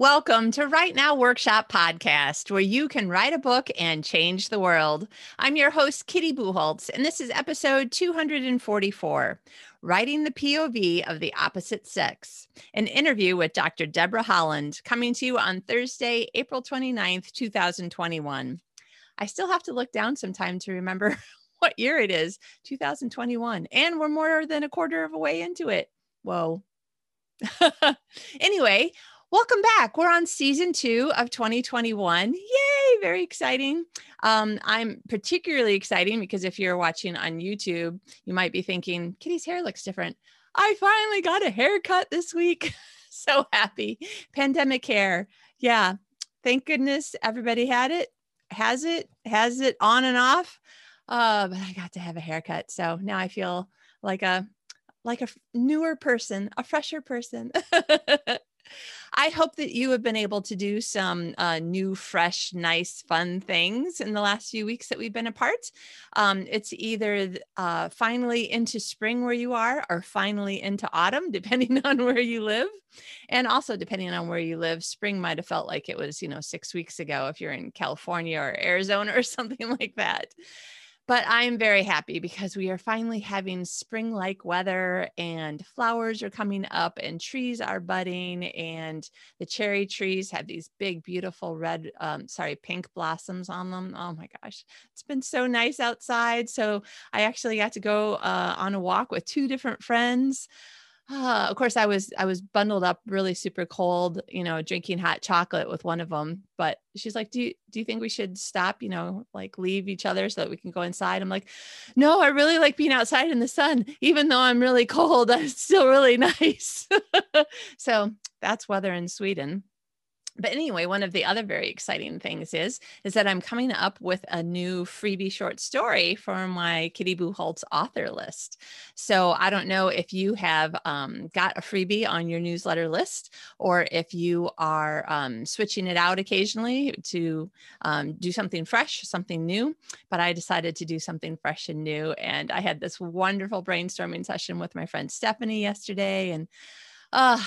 Welcome to Write Now Workshop Podcast, where you can write a book and change the world. I'm your host, Kitty Bucholtz, and this is episode 244 Writing the POV of the Opposite Sex, an interview with Dr. Deborah Holland, coming to you on Thursday, April 29th, 2021. I still have to look down sometime to remember what year it is 2021, and we're more than a quarter of a way into it. Whoa. anyway, Welcome back. We're on season two of 2021. Yay, very exciting. Um, I'm particularly exciting because if you're watching on YouTube, you might be thinking, Kitty's hair looks different. I finally got a haircut this week. so happy. Pandemic hair. Yeah. Thank goodness everybody had it, has it, has it on and off. Uh, but I got to have a haircut. So now I feel like a like a newer person, a fresher person. I hope that you have been able to do some uh, new, fresh, nice, fun things in the last few weeks that we've been apart. Um, it's either uh, finally into spring where you are or finally into autumn, depending on where you live. And also, depending on where you live, spring might have felt like it was, you know, six weeks ago if you're in California or Arizona or something like that. But I'm very happy because we are finally having spring like weather and flowers are coming up and trees are budding. And the cherry trees have these big, beautiful red, um, sorry, pink blossoms on them. Oh my gosh, it's been so nice outside. So I actually got to go uh, on a walk with two different friends uh, of course i was i was bundled up really super cold you know drinking hot chocolate with one of them but she's like do you do you think we should stop you know like leave each other so that we can go inside? I'm like no i really like being outside in the sun even though i'm really cold it's still really nice. So that's weather in sweden but anyway one of the other very exciting things is is that i'm coming up with a new freebie short story for my kitty bucholtz author list. So i don't know if you have um, got a freebie on your newsletter list or if you are um, switching it out occasionally to um, do something fresh something new but i decided to do something fresh and new and i had this wonderful brainstorming session with my friend stephanie yesterday and uh,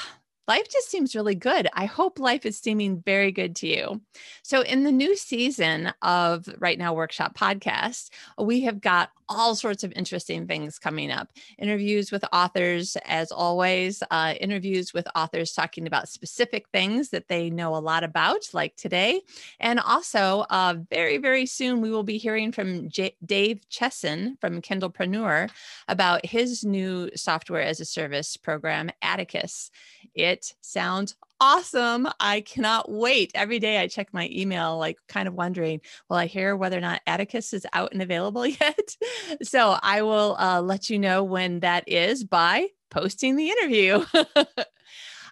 life just seems really good. I hope life is seeming very good to you. So, in the new season of Write Now Workshop podcast, we have got all sorts of interesting things coming up. Interviews with authors, as always, uh, interviews with authors talking about specific things that they know a lot about, like today. And also, uh, very, very soon, we will be hearing from J- Dave Chesson from Kindlepreneur about his new software as a service program, Atticus. It sounds awesome. I cannot wait. Every day I check my email, like kind of wondering, will I hear whether or not Atticus is out and available yet? so I will uh, let you know when that is by posting the interview.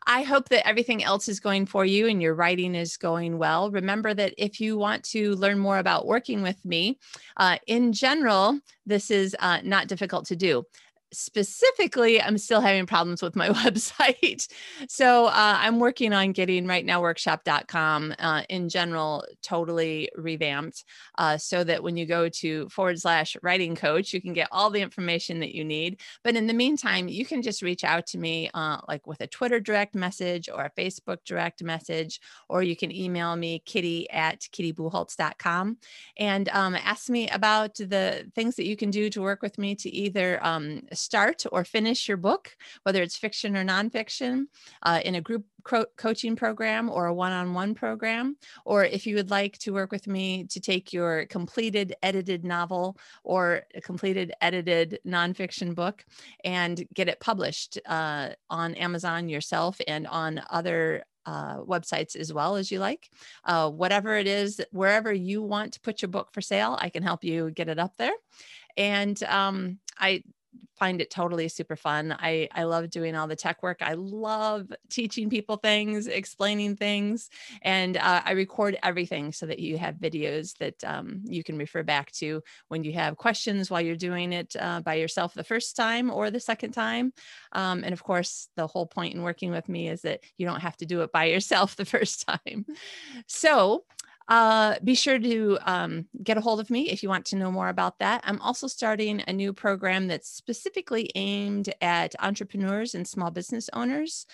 I hope that everything else is going for you and your writing is going well. Remember that if you want to learn more about working with me, uh, in general, this is uh, not difficult to do specifically i'm still having problems with my website. So uh, i'm working on getting writenowworkshop.com uh, in general totally revamped uh, so that when you go to forward slash writing coach you can get all the information that you need. But in the meantime you can just reach out to me uh, like with a twitter direct message or a facebook direct message or you can email me kitty at kittybucholtz.com and um, ask me about the things that you can do to work with me to either um, start or finish your book, whether it's fiction or nonfiction, uh, in a group co- coaching program or a one on one program, or if you would like to work with me to take your completed edited novel or a completed edited nonfiction book and get it published uh, on Amazon yourself and on other uh, websites as well as you like. Uh, whatever it is, wherever you want to put your book for sale, I can help you get it up there. And um, I find it totally super fun. I, I love doing all the tech work. I love teaching people things, explaining things, and uh, I record everything so that you have videos that um, you can refer back to when you have questions while you're doing it uh, by yourself the first time or the second time. Um, and of course, the whole point in working with me is that you don't have to do it by yourself the first time. So uh, be sure to um, get a hold of me if you want to know more about that. I'm also starting a new program that's specifically aimed at entrepreneurs and small business owners.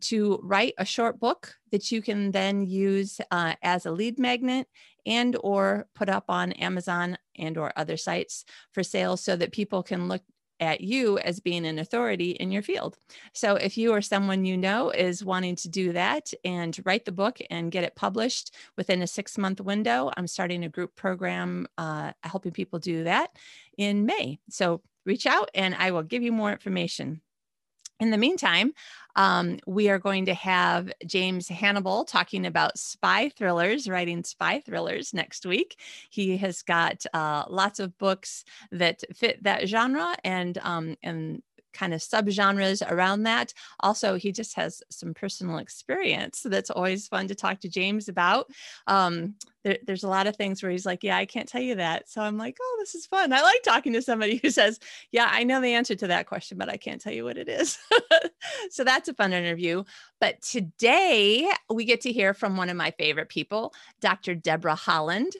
to write a short book that you can then use uh, as a lead magnet and or put up on Amazon and or other sites for sale so that people can look at you as being an authority in your field. So if you or someone you know is wanting to do that and write the book and get it published within a six month window, I'm starting a group program uh, helping people do that in May. So reach out and I will give you more information. In the meantime, um, we are going to have James Hannibal talking about spy thrillers, writing spy thrillers next week. He has got uh, lots of books that fit that genre and um, and kind of subgenres around that. Also, he just has some personal experience that's always fun to talk to James about. Um, there, there's a lot of things where he's like, Yeah, I can't tell you that. So I'm like, Oh, this is fun. I like talking to somebody who says, Yeah, I know the answer to that question, but I can't tell you what it is. so that's a fun interview. But today we get to hear from one of my favorite people, Dr. Deborah Holland.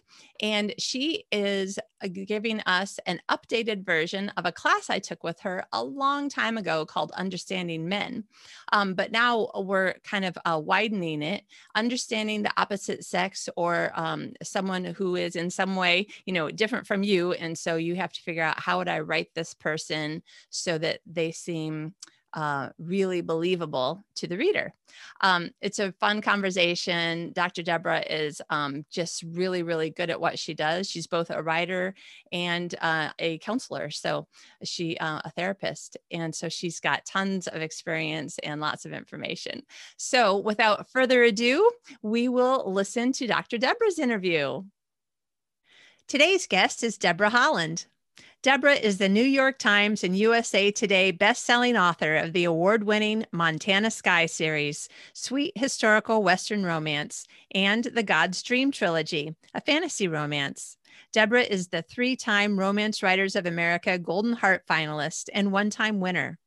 And she is uh, giving us an updated version of a class I took with her a long time ago called Understanding Men. Um, but now we're kind of uh, widening it, understanding the opposite sex or um, someone who is in some way, you know, different from you. And so you have to figure out how would I write this person so that they seem uh, really believable to the reader. Um, it's a fun conversation. Dr. Deborah is um, just really, really good at what she does. She's both a writer and uh, a counselor, so she uh, a therapist, and so she's got tons of experience and lots of information. So, without further ado, we will listen to Dr. Deborah's interview. Today's guest is Deborah Holland. Deborah is the New York Times and USA Today best-selling author of the award-winning Montana Sky series, Sweet Historical Western Romance, and the God's Dream trilogy, a fantasy romance. Deborah is the three-time Romance Writers of America Golden Heart finalist and one-time winner.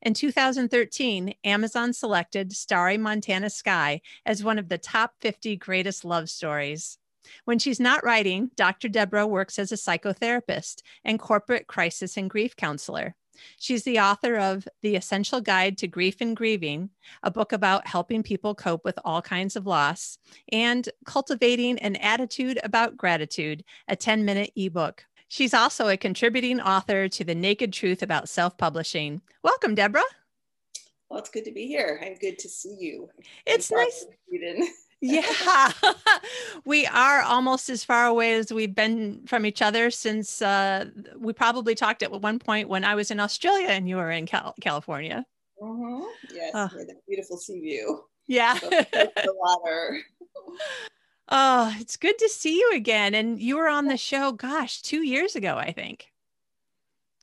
In 2013, Amazon selected Starry Montana Sky as one of the top 50 greatest love stories. When she's not writing, Dr. Deborah works as a psychotherapist and corporate crisis and grief counselor. She's the author of The Essential Guide to Grief and Grieving, a book about helping people cope with all kinds of loss, and Cultivating an Attitude About Gratitude, a 10 minute ebook. She's also a contributing author to The Naked Truth About Self Publishing. Welcome, Deborah. Well, it's good to be here and good to see you. It's nice. Yeah. We are almost as far away as we've been from each other since uh, we probably talked at one point when i was in australia and you were in Cal- california. Mm-hmm. yes uh, beautiful sea view. Yeah. The water. Oh it's good to see you again. And you were on the show gosh two years ago i think.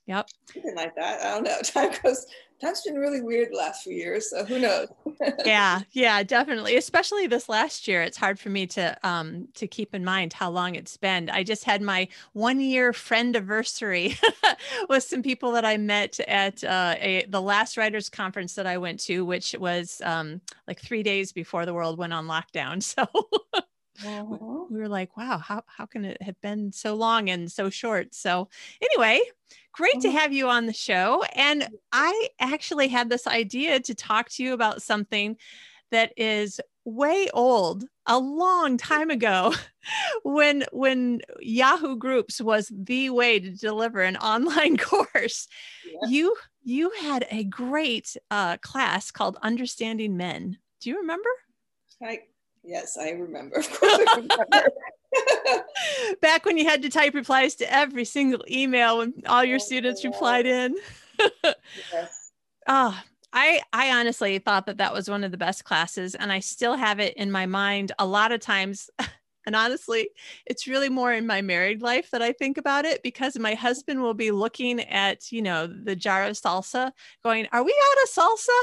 Yep. Something like that. I don't know. Time goes time's been really weird the last few years. So who knows? yeah, yeah, definitely. Especially this last year. It's hard for me to um to keep in mind how long it's been. I just had my one year friend anniversary with some people that I met at uh, a the last writers conference that I went to, which was um like three days before the world went on lockdown. So uh-huh. we were like, wow, how, how can it have been so long and so short? So, anyway, great uh-huh. to have you on the show. And I actually had this idea to talk to you about something that is way old a long time ago when when yahoo groups was the way to deliver an online course yeah. you you had a great uh, class called understanding men do you remember I, Yes, I remember. Of course, I remember. Back when you had to type replies to every single email when all your oh, students yeah. replied in. yes. Oh, I I honestly thought that that was one of the best classes, and I still have it in my mind a lot of times. And honestly, it's really more in my married life that I think about it because my husband will be looking at, you know, the jar of salsa going, Are we out of salsa?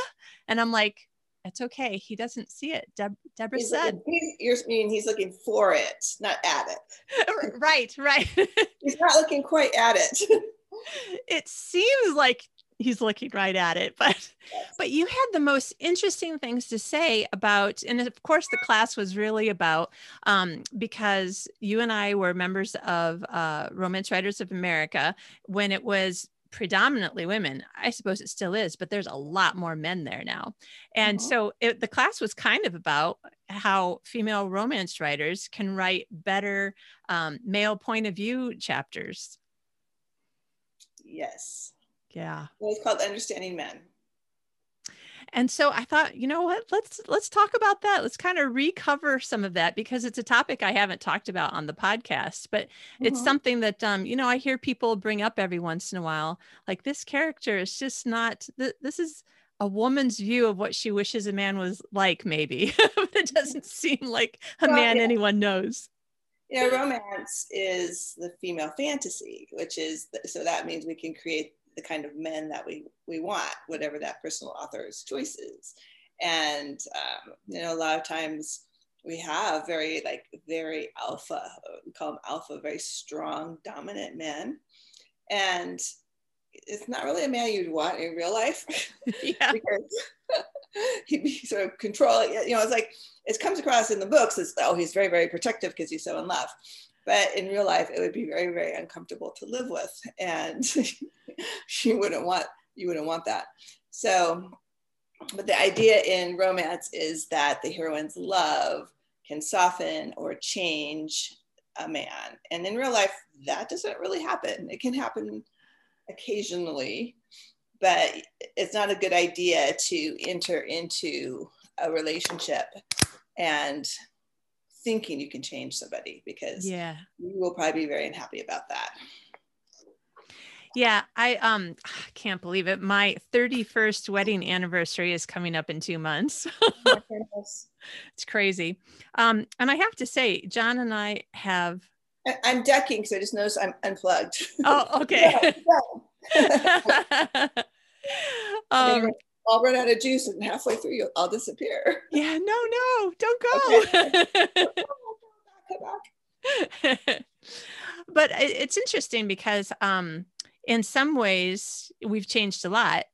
And I'm like, it's okay. He doesn't see it. Deb- Deborah he's said. Looking, you're meaning he's looking for it, not at it. right, right. he's not looking quite at it. it seems like he's looking right at it, but but you had the most interesting things to say about, and of course the class was really about um, because you and I were members of uh, Romance Writers of America when it was predominantly women. I suppose it still is, but there's a lot more men there now. And uh-huh. so it, the class was kind of about how female romance writers can write better um, male point of view chapters. Yes. Yeah. Well, it's called Understanding Men. And so I thought, you know what? Let's let's talk about that. Let's kind of recover some of that because it's a topic I haven't talked about on the podcast, but mm-hmm. it's something that um, you know, I hear people bring up every once in a while. Like this character is just not th- this is a woman's view of what she wishes a man was like, maybe. it doesn't seem like a well, man yeah. anyone knows. You know, romance is the female fantasy, which is so that means we can create the kind of men that we we want, whatever that personal author's choice is. And um, you know, a lot of times we have very like very alpha, we call them alpha, very strong, dominant men, and it's not really a man you'd want in real life yeah. because he'd be sort of controlling. You know, it's like it comes across in the books as oh he's very very protective because he's so in love, but in real life it would be very very uncomfortable to live with, and she wouldn't want you wouldn't want that. So, but the idea in romance is that the heroine's love can soften or change a man, and in real life that doesn't really happen. It can happen occasionally, but it's not a good idea to enter into a relationship and thinking you can change somebody because yeah. you will probably be very unhappy about that. Yeah i um can't believe it. My 31st wedding anniversary is coming up in two months. It's crazy. Um and i have to say john and i have I'm decking because I just noticed I'm unplugged. Oh, okay. um, I'll run out of juice and halfway through I'll disappear. Yeah, no, no, don't go. Okay. but it's interesting because um, in some ways we've changed a lot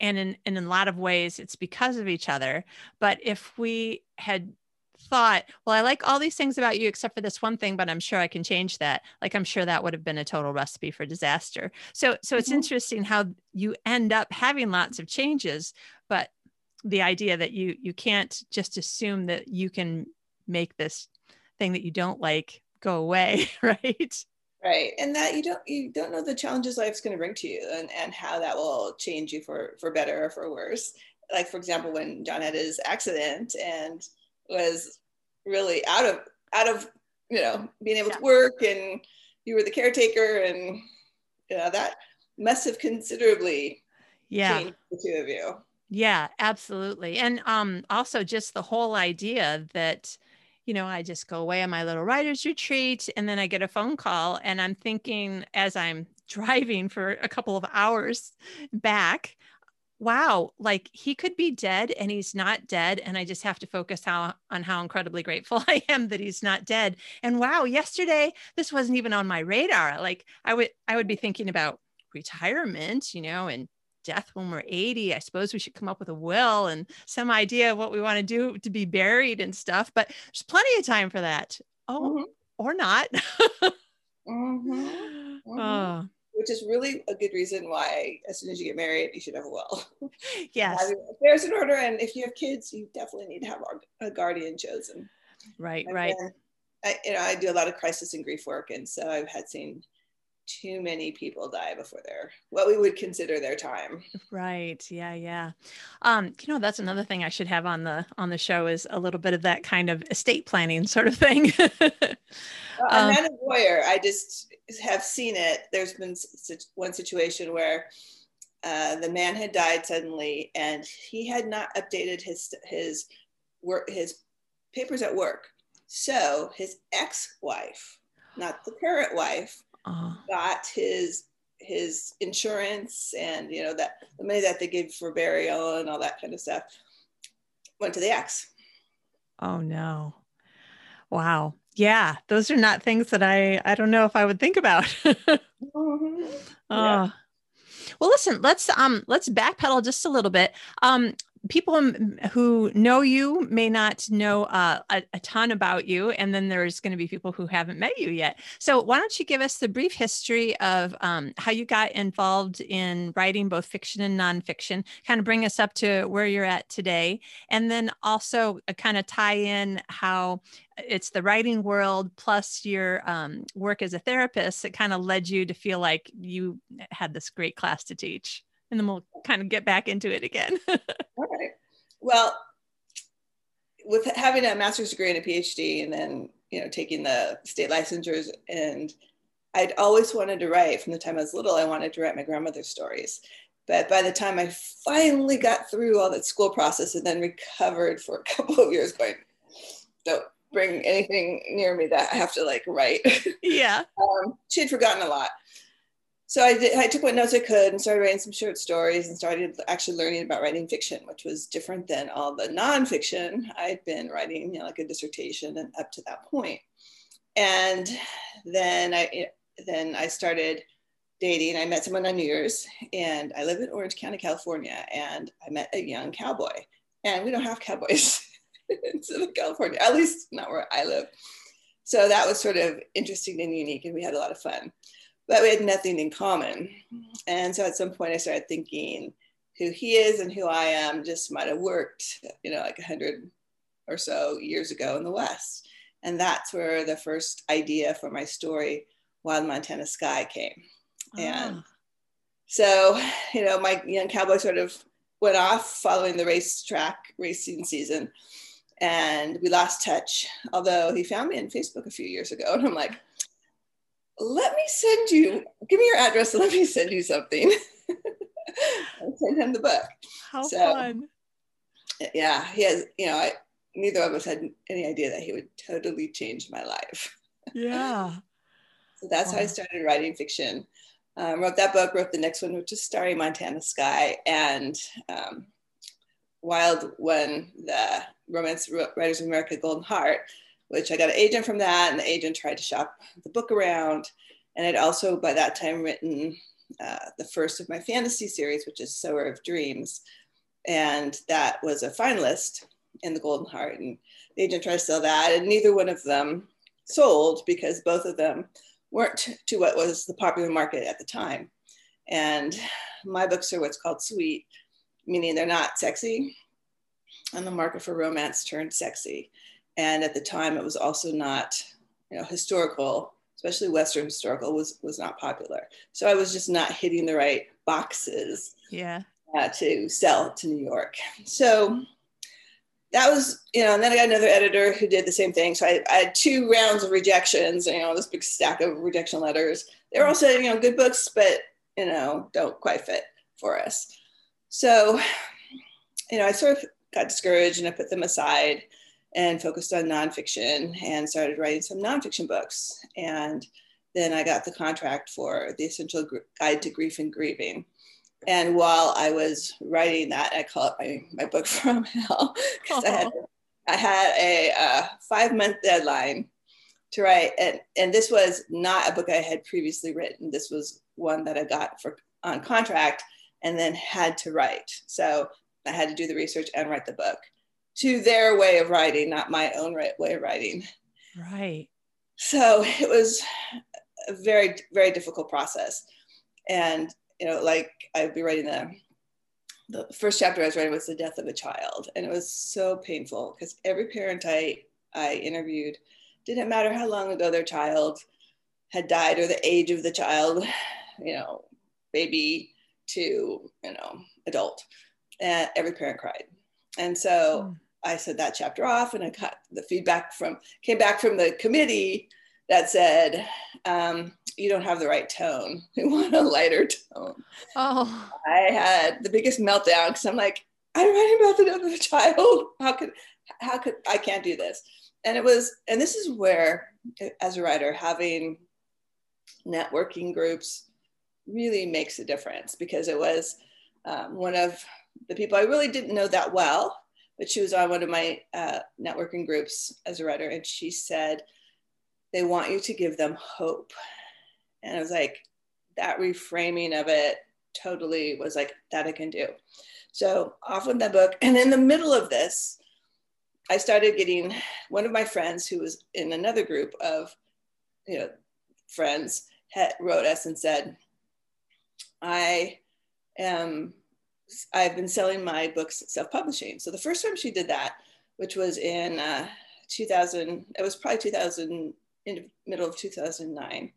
and in, and in a lot of ways it's because of each other but if we had thought, well, I like all these things about you except for this one thing, but I'm sure I can change that. Like I'm sure that would have been a total recipe for disaster. So so it's mm-hmm. interesting how you end up having lots of changes, but the idea that you you can't just assume that you can make this thing that you don't like go away, right? Right. And that you don't you don't know the challenges life's going to bring to you and, and how that will change you for for better or for worse. Like for example, when John had his accident and was really out of out of you know being able yeah. to work and you were the caretaker and you know that must have considerably yeah. changed the two of you. Yeah absolutely. And um also just the whole idea that you know i just go away on my little writers retreat and then i get a phone call and i'm thinking as i'm driving for a couple of hours back wow, like he could be dead and he's not dead. And I just have to focus how on how incredibly grateful I am that he's not dead. And wow, yesterday this wasn't even on my radar. Like I would I would be thinking about retirement, you know, and death when we're 80. I suppose we should come up with a will and some idea of what we want to do to be buried and stuff. But there's plenty of time for that. Oh, mm-hmm. or not. mm-hmm. Mm-hmm. Oh which is really a good reason why as soon as you get married you should have a will. Yes. Affairs in order and if you have kids you definitely need to have a guardian chosen. Right and right. I, you know i do a lot of crisis and grief work and so i've had seen too many people die before their what we would consider their time. Right yeah yeah. Um you know that's another thing i should have on the on the show is a little bit of that kind of estate planning sort of thing. Well, i'm um, not a lawyer. I just have seen it there's been one situation where uh, the man had died suddenly and he had not updated his his work his papers at work so his ex-wife not the current wife uh, got his his insurance and you know that the money that they give for burial and all that kind of stuff went to the ex. Oh no. Wow. Yeah, those are not things that I I don't know if I would think about. mm-hmm. yeah. Oh. Well, listen, let's um let's backpedal just a little bit. Um people who know you may not know uh, a, a, ton about you, and then there's going to be people who haven't met you yet. So, why don't you give us the brief history of um, how you got involved in writing both fiction and nonfiction? Kind of bring us up to where you're at today, and then also uh, kind of tie in how it's the writing world plus your um, work as a therapist that kind of led you to feel like you had this great class to teach and then we'll kind of get back into it again. Well, with having a master's degree and a PhD, and then you know taking the state licensures, and I'd always wanted to write from the time I was little. I wanted to write my grandmother's stories, but by the time I finally got through all that school process and then recovered for a couple of years, going, don't bring anything near me that I have to like write. Yeah. um, she had forgotten a lot so I did, I took what notes I could and started writing some short stories and started actually learning about writing fiction, which was different than all the nonfiction I'd been writing, you know, like a dissertation and up to that point. And then I then I started dating. I met someone on New Year's, and I live in Orange County, California, and I met a young cowboy. And we don't have cowboys in Southern California, at least not where I live. So that was sort of interesting and unique, and we had a lot of fun but we had nothing in common. And so at some point I started thinking who he is and who I am just might have worked, you know, like a hundred or so years ago in the West. And that's where the first idea for my story, Wild Montana Sky, came. Oh. And so, you know, my young cowboy sort of went off following the racetrack racing season. And we lost touch, although he found me on Facebook a few years ago. And I'm like, let me send you, give me your address and let me send you something. I sent him the book. How so, fun. Yeah, he has, you know, I, neither of us had any idea that he would totally change my life. Yeah. so that's wow. how I started writing fiction. Um, wrote that book, wrote the next one, which is Starry Montana Sky, and um, Wild when the Romance Writers of America Golden Heart which I got an agent from that, and the agent tried to shop the book around. And I'd also, by that time, written uh, the first of my fantasy series, which is Sower of Dreams. And that was a finalist in the Golden Heart. And the agent tried to sell that, and neither one of them sold because both of them weren't to what was the popular market at the time. And my books are what's called sweet, meaning they're not sexy. And the market for romance turned sexy. And at the time, it was also not, you know, historical, especially Western historical was was not popular. So I was just not hitting the right boxes. Yeah. Uh, to sell to New York. So that was, you know, and then I got another editor who did the same thing. So I, I, had two rounds of rejections, you know, this big stack of rejection letters. They were all saying, you know, good books, but, you know, don't quite fit for us. So, you know, I sort of got discouraged and I put them aside and focused on nonfiction and started writing some nonfiction books. And then I got the contract for the Essential Guide to Grief and Grieving. And while I was writing that, I call it my, my book from hell because I had, I had a uh, five month deadline to write. And, and this was not a book I had previously written. This was one that I got for on contract and then had to write. So I had to do the research and write the book to their way of writing, not my own right way of writing. Right. So it was a very, very difficult process. And, you know, like I'd be writing the, the first chapter I was writing was the death of a child. And it was so painful because every parent I, I interviewed, didn't matter how long ago their child had died or the age of the child, you know, baby to, you know, adult. And every parent cried. And so mm. I said that chapter off, and I got the feedback from came back from the committee that said, um, "You don't have the right tone. We want a lighter tone." Oh, I had the biggest meltdown because I'm like, I'm writing about the death of a child. How could, how could I can't do this? And it was, and this is where, as a writer, having networking groups really makes a difference because it was um, one of the people I really didn't know that well but she was on one of my uh, networking groups as a writer and she said they want you to give them hope and i was like that reframing of it totally was like that I can do. So off with that book. And in the middle of this, I started getting one of my friends who was in another group of, you know, friends had, wrote us and said, I am, I've been selling my books self-publishing. So the first time she did that, which was in uh, 2000, it was probably 2000, in the middle of 2009.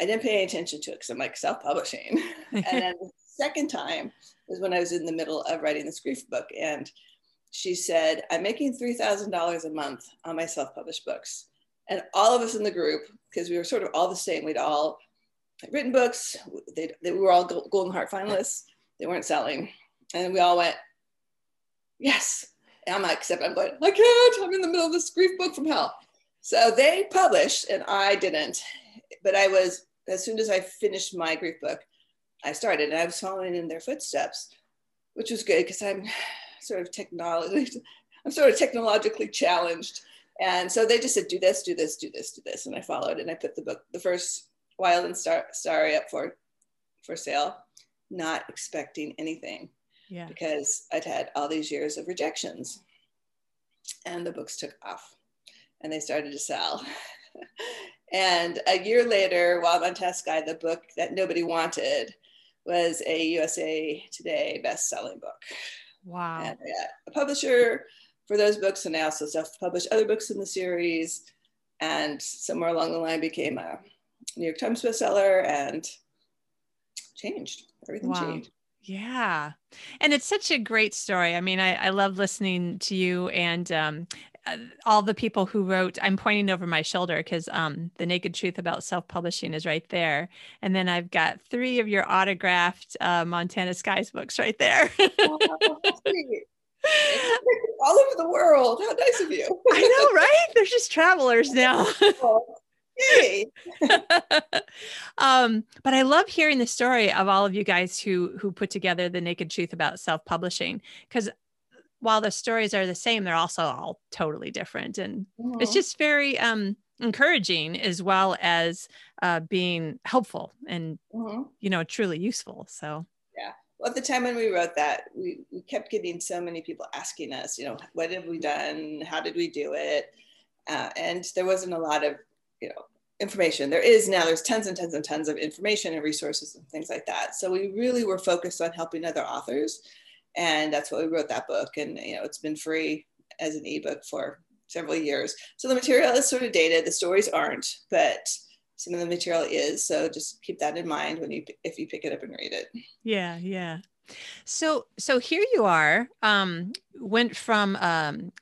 I didn't pay any attention to it because I'm like self-publishing. and then the second time was when I was in the middle of writing this grief book. And she said, I'm making $3,000 a month on my self-published books. And all of us in the group, because we were sort of all the same, we'd all written books, they, they were all Golden Heart finalists, they weren't selling. And we all went, yes. And I'm like, except I'm going, I can't, I'm in the middle of this grief book from hell. So they published and I didn't. But I was, as soon as I finished my grief book, I started and I was following in their footsteps, which was good because I'm sort of technology, I'm sort of technologically challenged. And so they just said, do this, do this, do this, do this. And I followed and I put the book, the first Wild and Star, Starry up for, for sale, not expecting anything. Yeah. Because I'd had all these years of rejections. And the books took off and they started to sell. and a year later, Wild Montana Sky, the book that nobody wanted, was a USA Today best-selling book. Wow. And a publisher for those books, and I also self-published other books in the series. And somewhere along the line, became a New York Times bestseller, and changed. Everything wow. changed. Yeah. And it's such a great story. I mean, I, I love listening to you and um, uh, all the people who wrote i'm pointing over my shoulder because um, the naked truth about self-publishing is right there and then i've got three of your autographed uh, montana skies books right there oh, all over the world how nice of you i know right they're just travelers now. um, but I love hearing the story of all of you guys who who put together the naked truth about self-publishing because while the stories are the same, they're also all totally different. And mm-hmm. it's just very um, encouraging as well as uh, being helpful and, mm-hmm. you know, truly useful. So, yeah. Well, at the time when we wrote that, we, we kept getting so many people asking us, you know, what have we done? How did we do it? Uh, and there wasn't a lot of, you know, information. There is now, there's tons and tons and tons of information and resources and things like that. So we really were focused on helping other authors and that's why we wrote that book. And you know it's been free as an ebook for several years. So the material is sort of dated. The stories aren't but some of the material is. So just keep that in mind when you if you pick it up and read it. Yeah yeah. So so here you are um went from um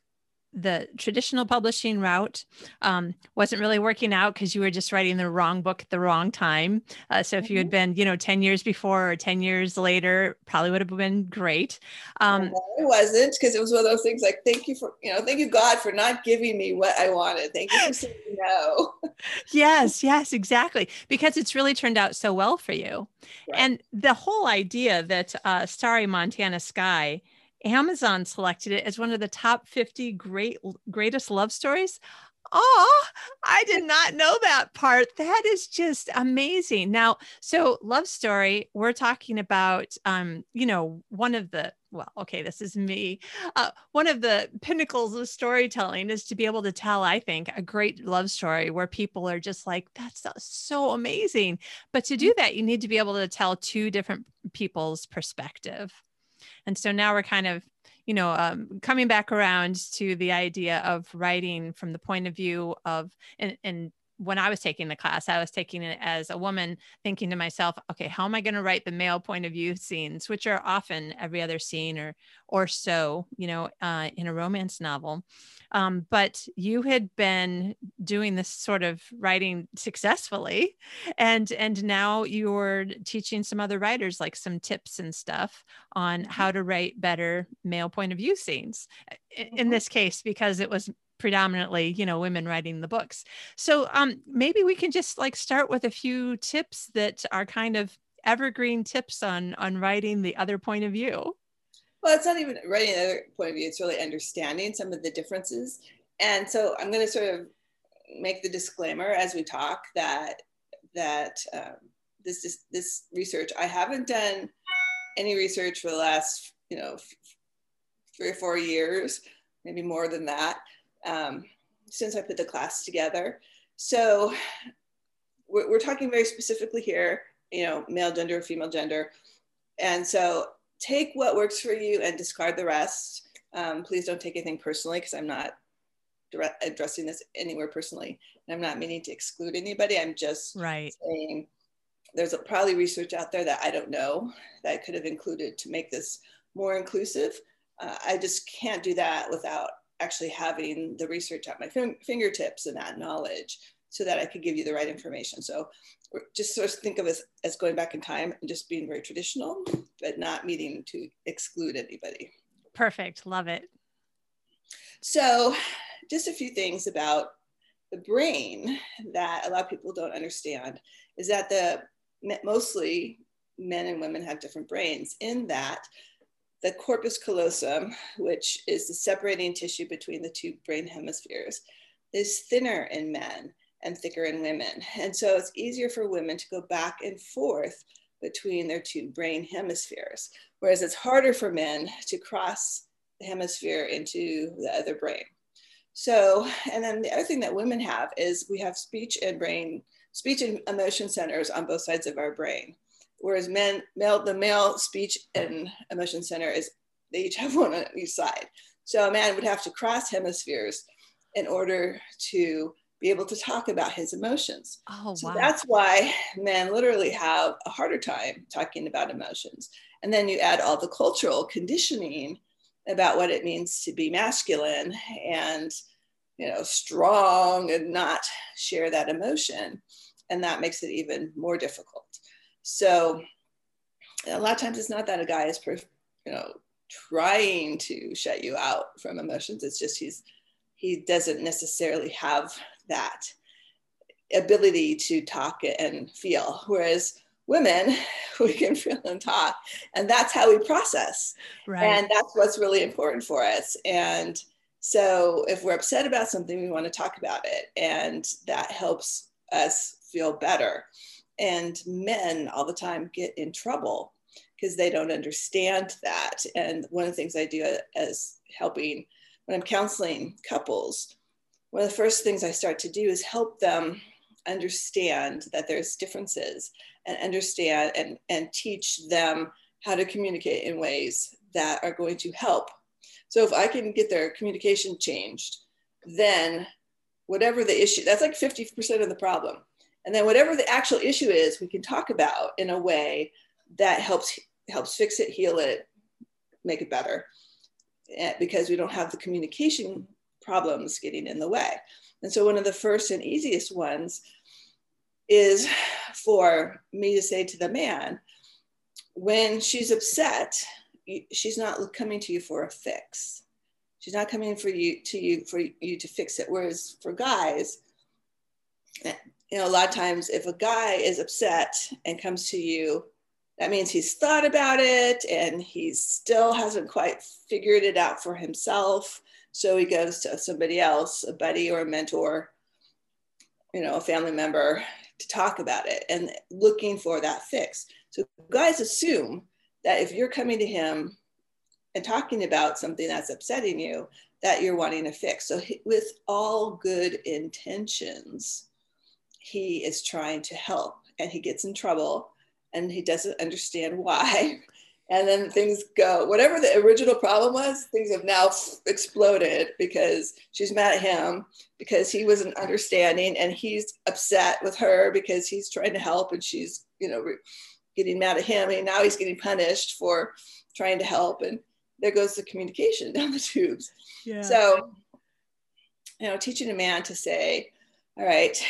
the traditional publishing route um, wasn't really working out because you were just writing the wrong book at the wrong time. Uh, so if you had mm-hmm. been, you know, 10 years before or 10 years later, probably would have been great. Um, it wasn't because it was one of those things like, thank you for, you know, thank you God for not giving me what I wanted. Thank you for saying no. yes, yes, exactly. Because it's really turned out so well for you. Right. And the whole idea that uh, Starry Montana Sky Amazon selected it as one of the top 50 great greatest love stories. Oh, I did not know that part. That is just amazing. Now, so love story, we're talking about um, you know, one of the well, okay, this is me. Uh, one of the pinnacles of storytelling is to be able to tell, I think, a great love story where people are just like, that's so amazing. But to do mm-hmm. that, you need to be able to tell two different people's perspective. And so now we're kind of, you know, um, coming back around to the idea of writing from the point of view of, and, and when I was taking the class, I was taking it as a woman, thinking to myself, okay, how am I going to write the male point of view scenes, which are often every other scene or or so, you know, uh, in a romance novel. Um, but you had been doing this sort of writing successfully, and and now you're teaching some other writers like some tips and stuff on mm-hmm. how to write better male point of view scenes. In, in mm-hmm. this case, because it was predominantly you know women writing the books. So um maybe we can just like start with a few tips that are kind of evergreen tips on on writing the other point of view. Well it's not even writing the other point of view it's really understanding some of the differences. And so i'm going to sort of make the disclaimer as we talk that that um, this this, this research. I haven't done any research for the last you know three or four years, maybe more than that, um, since I put the class together. So we're, we're talking very specifically here, you know, male gender, or female gender. And so take what works for you and discard the rest. Um, please don't take anything personally because I'm not addressing this anywhere personally. And I'm not meaning to exclude anybody. I'm just right. saying there's probably research out there that I don't know that I could have included to make this more inclusive. Uh, I just can't do that without actually having the research at my fingertips and that knowledge so that I could give you the right information. So just sort of think of it as going back in time and just being very traditional, but not meaning to exclude anybody. Perfect. Love it. So just a few things about the brain that a lot of people don't understand is that the mostly men and women have different brains in that the corpus callosum, which is the separating tissue between the two brain hemispheres, is thinner in men and thicker in women. And so it's easier for women to go back and forth between their two brain hemispheres, whereas it's harder for men to cross the hemisphere into the other brain. So, and then the other thing that women have is we have speech and brain, speech and emotion centers on both sides of our brain. Whereas men, male, the male speech and emotion center is, they each have one on each side. So a man would have to cross hemispheres in order to be able to talk about his emotions. Oh, so wow. that's why men literally have a harder time talking about emotions. And then you add all the cultural conditioning about what it means to be masculine and you know strong and not share that emotion and that makes it even more difficult so a lot of times it's not that a guy is you know trying to shut you out from emotions it's just he's he doesn't necessarily have that ability to talk and feel. Whereas women, we can feel and talk, and that's how we process. Right. And that's what's really important for us. And so if we're upset about something, we want to talk about it, and that helps us feel better. And men all the time get in trouble because they don't understand that. And one of the things I do as helping when I'm counseling couples one of the first things I start to do is help them understand that there's differences and understand and, and teach them how to communicate in ways that are going to help. So if I can get their communication changed, then whatever the issue, that's like 50% of the problem. And then whatever the actual issue is, we can talk about in a way that helps helps fix it, heal it, make it better. Eh, because we don't have the communication problems getting in the way. And so, one of the first and easiest ones is for me to say to the man, when she's upset, she's not coming to you for a fix. She's not coming for you to you for you to fix it. Whereas for guys, eh, you know, a lot of times if a guy is upset and comes to you, that means he's thought about it and he still hasn't quite figured it out for himself. So he goes to somebody else, a buddy or a mentor, you know, a family member to talk about it and looking for that fix. So guys assume that if you're coming to him and talking about something that's upsetting you, that you're wanting a fix. So he, with all good intentions, he is trying to help and he gets in trouble and he doesn't understand why. And then things go whatever the original problem was things have now exploded because she's mad at him because he wasn't understanding and he's upset with her because he's trying to help and she's you know getting mad at him and now he's getting punished for trying to help. And there goes the communication down the tubes. Yeah. so you know teaching a man to say all right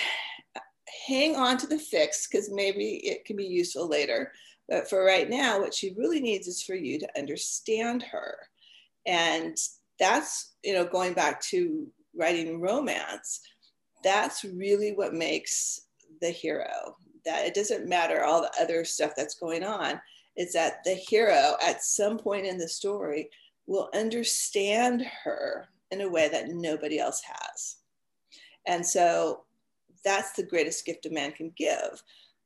hang on to the fix because maybe it can be useful later but for right now, what she really needs is for you to understand her. And that's, you know, going back to writing romance, that's really what makes the hero. That it doesn't matter all the other stuff that's going on. It's that the hero at some point in the story will understand her in a way that nobody else has. And so that's the greatest gift a man can give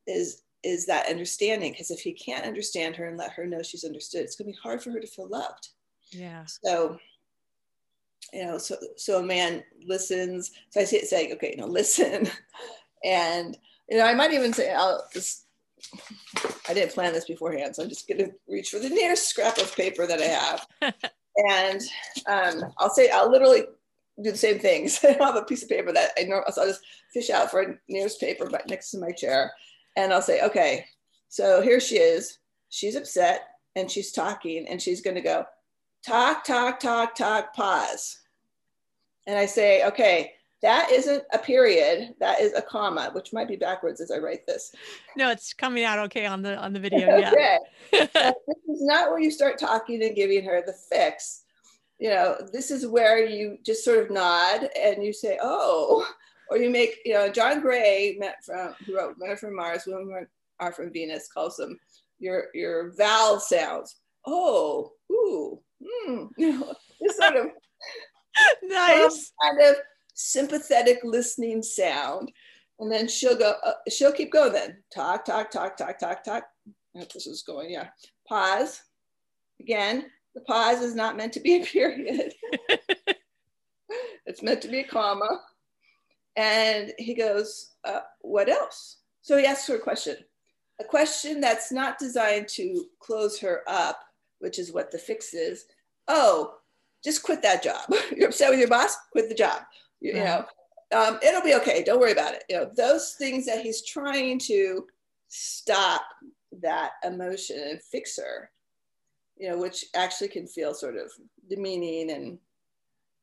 is is that understanding because if he can't understand her and let her know she's understood it's going to be hard for her to feel loved. Yeah. So you know so so a man listens so i see it saying okay you know listen. And you know i might even say i'll just i didn't plan this beforehand so i'm just going to reach for the nearest scrap of paper that i have. And um, i'll say i'll literally do the same things i have a piece of paper that i know so i'll just fish out for a nearest paper right next to my chair and i'll say okay so here she is she's upset and she's talking and she's going to go talk, talk, talk, talk, pause. And I say, okay, that isn't a period, that is a comma, which might be backwards as I write this. No, it's coming out okay on the on the video. Yeah. okay. this is not where you start talking and giving her the fix. You know, this is where you just sort of nod and you say, oh, or you make, you know, John Gray met from who wrote Men Are from Mars, Women Are from Venus, calls them your your vowel sounds. Oh, ooh, mm, you know, this sort of nice kind of sympathetic listening sound. And then she'll go, uh, she'll keep going then. Talk, talk, talk, talk, talk, talk. this is going, yeah. Pause. Again, the pause is not meant to be a period. it's meant to be a comma. And he goes, uh, what else? So he asks her a question, a question that's not designed to close her up, which is what the fix is. Oh, just quit that job. You're upset with your boss, quit the job. You, you know, um, it'll be okay. Don't worry about it. You know, those things that he's trying to stop that emotion and fix her, you know, which actually can feel sort of demeaning and,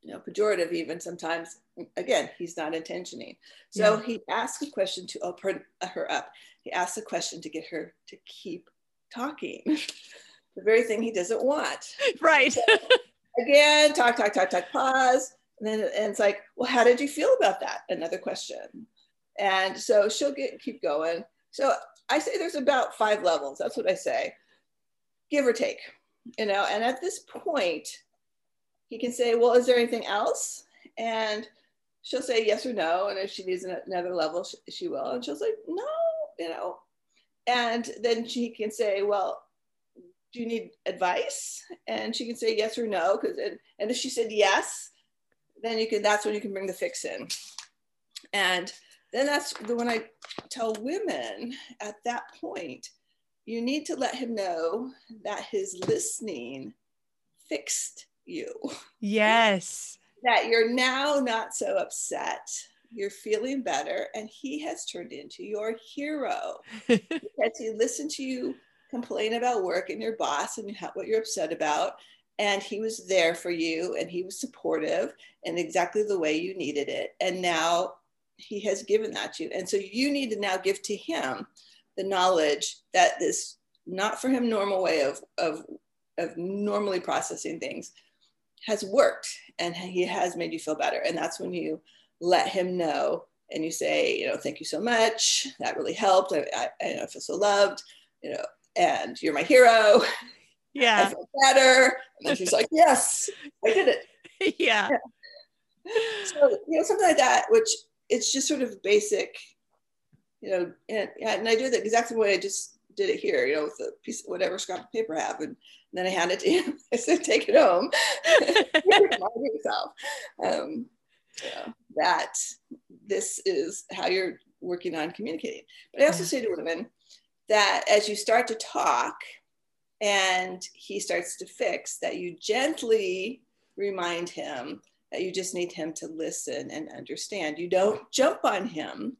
you know, pejorative even sometimes. Again, he's not intentioning. So yeah. he asks a question to oh, open uh, her up. He asks a question to get her to keep talking. the very thing he doesn't want. Right. So, again, talk, talk, talk, talk, pause. And then and it's like, well, how did you feel about that? Another question. And so she'll get keep going. So I say there's about five levels. That's what I say, give or take. You know, and at this point, he can say, well, is there anything else? And she'll say yes or no. And if she needs another level, she, she will. And she'll say, no, you know. And then she can say, well, do you need advice? And she can say yes or no. Because and, and if she said yes, then you can that's when you can bring the fix in. And then that's the when I tell women at that point, you need to let him know that his listening fixed you. Yes. that you're now not so upset. You're feeling better, and he has turned into your hero because he listened to you complain about work and your boss and what you're upset about. And he was there for you and he was supportive and exactly the way you needed it. And now he has given that to you. And so you need to now give to him the knowledge that this not for him normal way of, of, of normally processing things has worked and he has made you feel better. And that's when you let him know and you say, you know, thank you so much. That really helped. I, I, I feel so loved. You know, and you're my hero. Yeah. I feel better. And then she's like, yes, I did it. Yeah. yeah. So, you know, something like that, which it's just sort of basic, you know, and, and I do the exact same way I just did it here, you know, with a piece of whatever scrap of paper I have. And, and then I hand it to him. I said, take it home. Remind yourself um, know, that this is how you're working on communicating. But I also say to women, that as you start to talk and he starts to fix, that you gently remind him that you just need him to listen and understand. You don't jump on him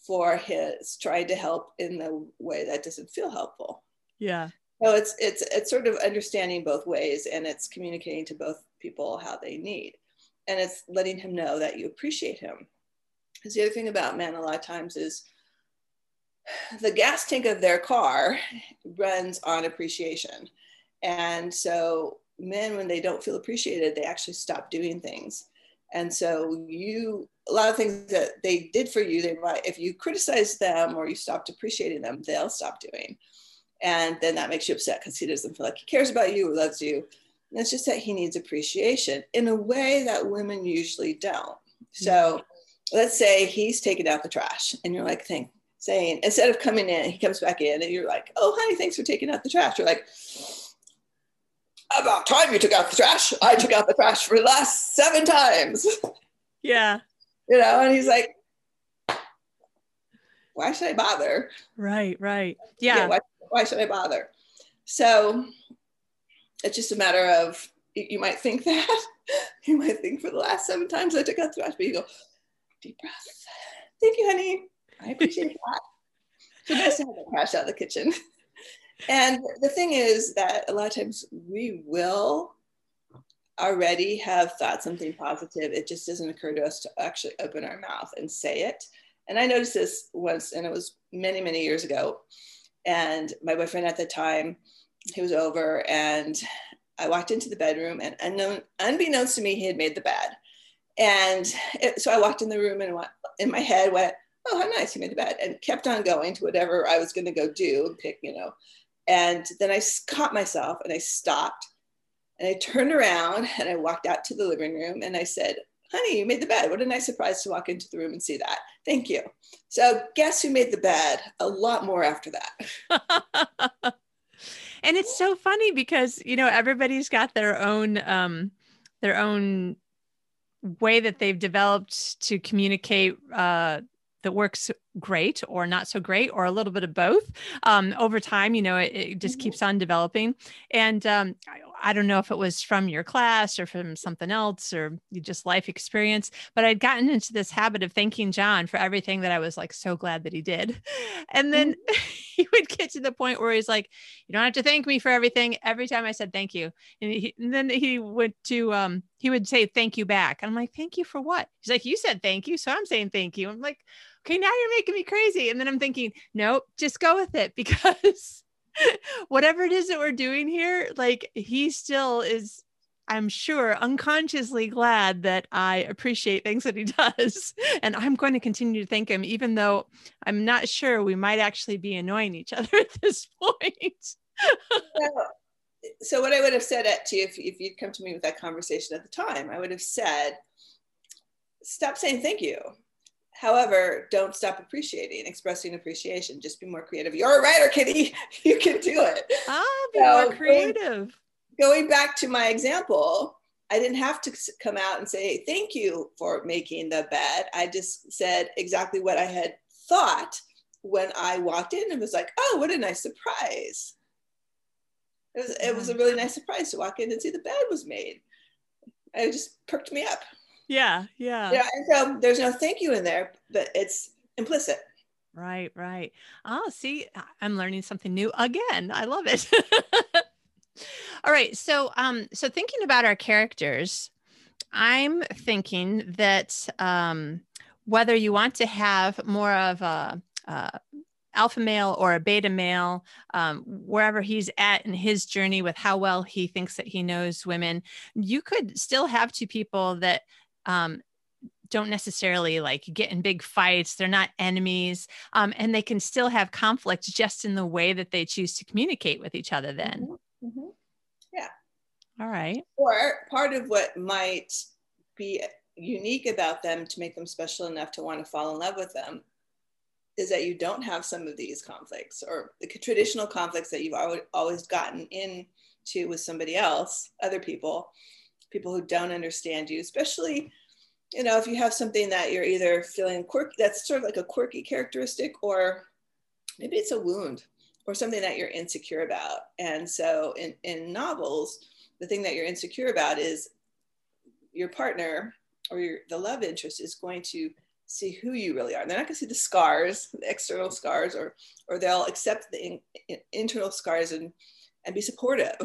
for his trying to help in the way that doesn't feel helpful. Yeah. So it's it's it's sort of understanding both ways and it's communicating to both people how they need. And it's letting him know that you appreciate him. Because the other thing about men a lot of times is the gas tank of their car runs on appreciation. And so men, when they don't feel appreciated, they actually stop doing things. And so you, a lot of things that they did for you, they might, if you criticize them or you stopped appreciating them, they'll stop doing. And then that makes you upset because he doesn't feel like he cares about you or loves you. And it's just that he needs appreciation in a way that women usually don't. So mm-hmm. let's say he's taking out the trash and you're like, thank saying instead of coming in, he comes back in and you're like, oh, honey, thanks for taking out the trash. You're like, about time you took out the trash. I took out the trash for the last seven times. Yeah. You know, and he's like, why should I bother? Right, right. Yeah. yeah why, why should I bother? So it's just a matter of you might think that you might think for the last seven times I took out the trash, but you go deep breath. Thank you, honey. I appreciate that. So nice to have the trash out of the kitchen. And the thing is that a lot of times we will already have thought something positive. It just doesn't occur to us to actually open our mouth and say it. And I noticed this once, and it was many, many years ago. And my boyfriend at the time, he was over, and I walked into the bedroom, and unknown, unbeknownst to me, he had made the bed. And it, so I walked in the room and in my head went, "Oh, how nice! He made the bed," and kept on going to whatever I was going to go do and pick, you know. And then I caught myself and I stopped and I turned around and I walked out to the living room and I said, honey, you made the bed. What a nice surprise to walk into the room and see that. Thank you. So, guess who made the bed? A lot more after that. and it's so funny because, you know, everybody's got their own, um, their own way that they've developed to communicate uh, that works great or not so great or a little bit of both um, over time you know it, it just mm-hmm. keeps on developing and um, I don't know if it was from your class or from something else or just life experience, but I'd gotten into this habit of thanking John for everything that I was like so glad that he did. And then mm-hmm. he would get to the point where he's like, You don't have to thank me for everything. Every time I said thank you. And, he, and then he went to, um, he would say thank you back. And I'm like, Thank you for what? He's like, You said thank you. So I'm saying thank you. I'm like, Okay, now you're making me crazy. And then I'm thinking, Nope, just go with it because whatever it is that we're doing here, like he still is, I'm sure, unconsciously glad that I appreciate things that he does. And I'm going to continue to thank him, even though I'm not sure we might actually be annoying each other at this point. so, what I would have said at to you if, if you'd come to me with that conversation at the time, I would have said, stop saying thank you However, don't stop appreciating, expressing appreciation. Just be more creative. You're a writer, Kitty. You can do it. Ah, be so more creative. Going, going back to my example, I didn't have to come out and say thank you for making the bed. I just said exactly what I had thought when I walked in and was like, "Oh, what a nice surprise!" It was it was a really nice surprise to walk in and see the bed was made. It just perked me up. Yeah, yeah. Yeah, and so there's no thank you in there, but it's implicit. Right, right. Oh, see, I'm learning something new again. I love it. All right, so um, so thinking about our characters, I'm thinking that um, whether you want to have more of a, a alpha male or a beta male, um, wherever he's at in his journey with how well he thinks that he knows women, you could still have two people that um, don't necessarily like get in big fights. They're not enemies. Um, and they can still have conflict just in the way that they choose to communicate with each other then. Mm-hmm. Mm-hmm. Yeah. All right. Or part of what might be unique about them to make them special enough to want to fall in love with them is that you don't have some of these conflicts or the traditional conflicts that you've always gotten into with somebody else, other people, people who don't understand you, especially you know, if you have something that you're either feeling quirky, that's sort of like a quirky characteristic, or maybe it's a wound or something that you're insecure about. And so in, in novels, the thing that you're insecure about is your partner or your, the love interest is going to see who you really are. They're not going to see the scars, the external scars, or or they'll accept the in, in, internal scars and and be supportive.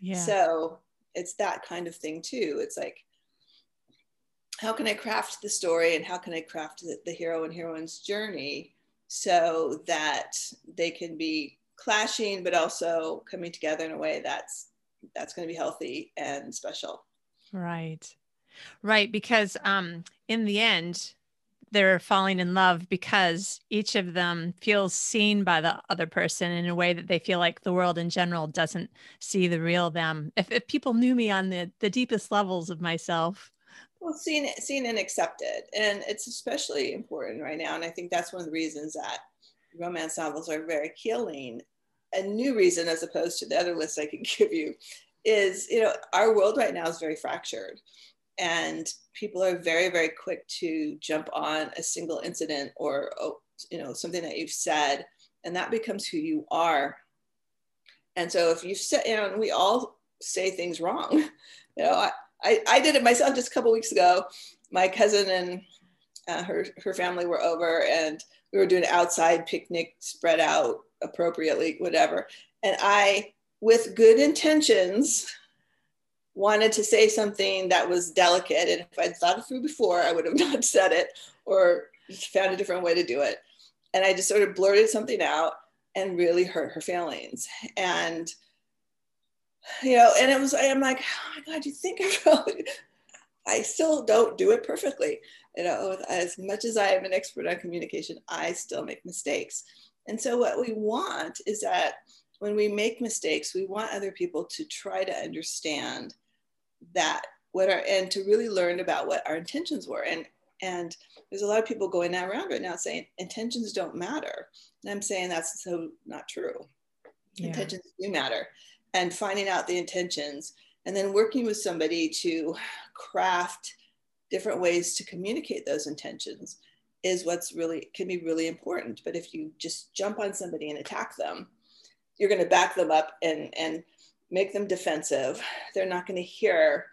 Yeah. So it's that kind of thing too. It's like how can I craft the story and how can I craft the, the hero and heroine's journey so that they can be clashing but also coming together in a way that's that's going to be healthy and special right right because um in the end they're falling in love because each of them feels seen by the other person in a way that they feel like the world in general doesn't see the real them if, if people knew me on the the deepest levels of myself well, seen, seen and accepted. And it's especially important right now. And I think that's one of the reasons that romance novels are very healing. A new reason, as opposed to the other list I could give you, is you know our world right now is very fractured, and people are very very quick to jump on a single incident or oh, you know something that you've said, and that becomes who you are. And so if you said, you know, we all say things wrong. You know, I, I, I did it myself just a couple weeks ago. My cousin and uh, her her family were over, and we were doing outside picnic, spread out appropriately, whatever. And I, with good intentions, wanted to say something that was delicate. And if I'd thought it through before, I would have not said it or found a different way to do it. And I just sort of blurted something out and really hurt her feelings. And you know, and it was, I'm like, oh my God, you think I really, I still don't do it perfectly. You know, as much as I am an expert on communication, I still make mistakes. And so what we want is that when we make mistakes, we want other people to try to understand that what our, and to really learn about what our intentions were. And, and there's a lot of people going around right now saying intentions don't matter. And I'm saying that's so not true. Yeah. Intentions do matter and finding out the intentions and then working with somebody to craft different ways to communicate those intentions is what's really can be really important but if you just jump on somebody and attack them you're going to back them up and and make them defensive. They're not going to hear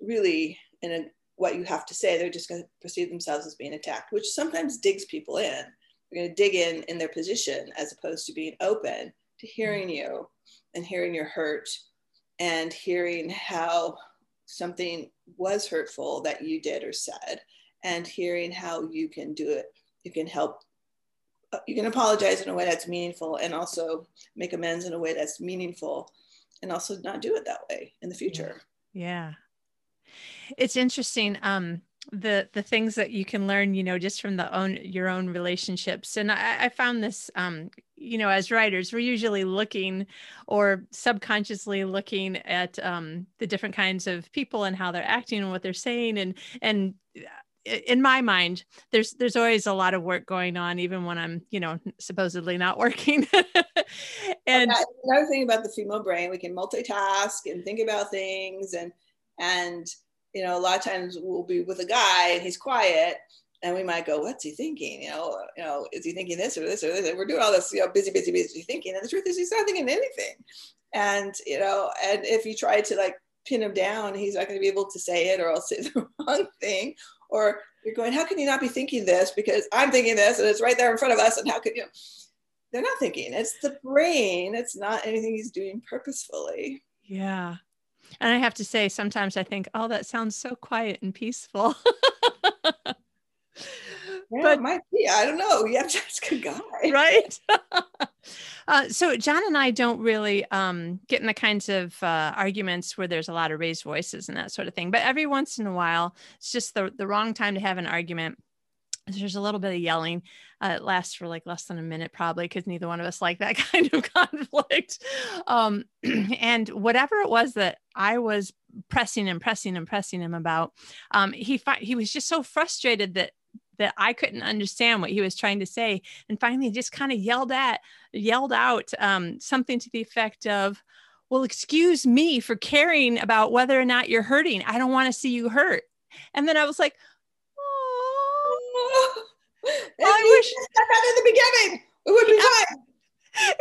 really in a, what you have to say. They're just going to perceive themselves as being attacked which sometimes digs people in. They're going to dig in in their position as opposed to being open to hearing you and hearing your hurt and hearing how something was hurtful that you did or said and hearing how you can do it. You can help you can apologize in a way that's meaningful and also make amends in a way that's meaningful and also not do it that way in the future. Yeah, it's interesting um the the things that you can learn you know just from the own your own relationships. And i, I found this um you know as writers we're usually looking or subconsciously looking at um the different kinds of people and how they're acting and what they're saying and and uh, in my mind there's there's always a lot of work going on even when i'm you know supposedly not working and another thing about the female brain we can multitask and think about things and and you know, a lot of times we'll be with a guy and he's quiet and we might go, what's he thinking? You know, you know, is he thinking this or this or this? And we're doing all this, you know, busy, busy, busy thinking. And the truth is he's not thinking anything. And, you know, and if you try to like pin him down, he's not going to be able to say it or I'll say the wrong thing. Or you're going, how can you not be thinking this? Because I'm thinking this and it's right there in front of us. And how could you? They're not thinking. It's the brain. It's not anything he's doing purposefully. Yeah. And I have to say, sometimes I think, oh, that sounds so quiet and peaceful. yeah, but might be. I don't know. You have to ask a guy. Right. uh, so John and I don't really um, get in the kinds of uh, arguments where there's a lot of raised voices and that sort of thing. But every once in a while, it's just the, the wrong time to have an argument there's a little bit of yelling. Uh, it lasts for like less than a minute, probably, because neither one of us like that kind of conflict. Um, and whatever it was that I was pressing and pressing and pressing him about, um, he fi- he was just so frustrated that that I couldn't understand what he was trying to say, and finally just kind of yelled at, yelled out um, something to the effect of, "Well, excuse me for caring about whether or not you're hurting. I don't want to see you hurt." And then I was like, oh, I wish that in the beginning. It would be fine.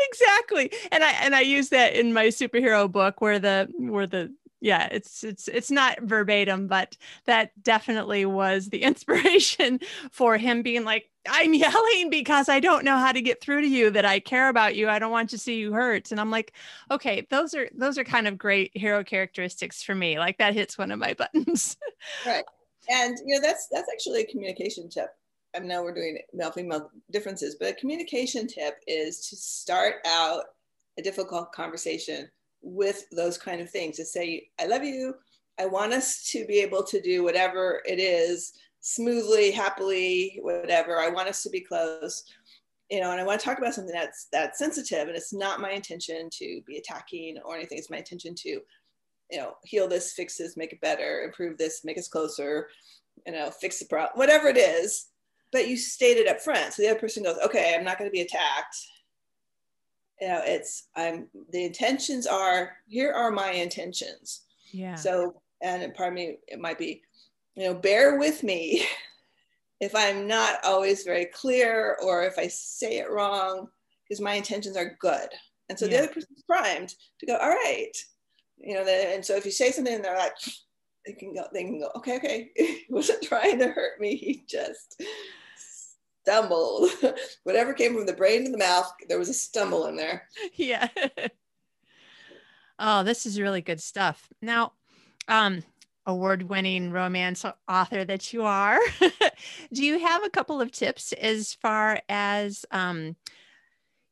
Exactly. And I and I use that in my superhero book where the where the yeah, it's it's it's not verbatim, but that definitely was the inspiration for him being like, I'm yelling because I don't know how to get through to you that I care about you. I don't want to see you hurt. And I'm like, okay, those are those are kind of great hero characteristics for me. Like that hits one of my buttons. right. And you know, that's that's actually a communication tip I know we're doing male female differences, but a communication tip is to start out a difficult conversation with those kind of things to say, I love you. I want us to be able to do whatever it is smoothly, happily, whatever. I want us to be close. You know, and I want to talk about something that's that's sensitive. And it's not my intention to be attacking or anything. It's my intention to, you know, heal this, fix this, make it better, improve this, make us closer, you know, fix the problem, whatever it is but you state it up front. So the other person goes, okay, I'm not going to be attacked. You know, it's, I'm, the intentions are, here are my intentions. Yeah. So, and pardon me, it might be, you know, bear with me if I'm not always very clear or if I say it wrong, because my intentions are good. And so yeah. the other person's primed to go, all right. You know, and so if you say something and they're like, they can go, they can go, okay, okay. he wasn't trying to hurt me. He just stumbled. Whatever came from the brain to the mouth, there was a stumble in there. Yeah. oh, this is really good stuff. Now, um, award-winning romance author that you are, do you have a couple of tips as far as um,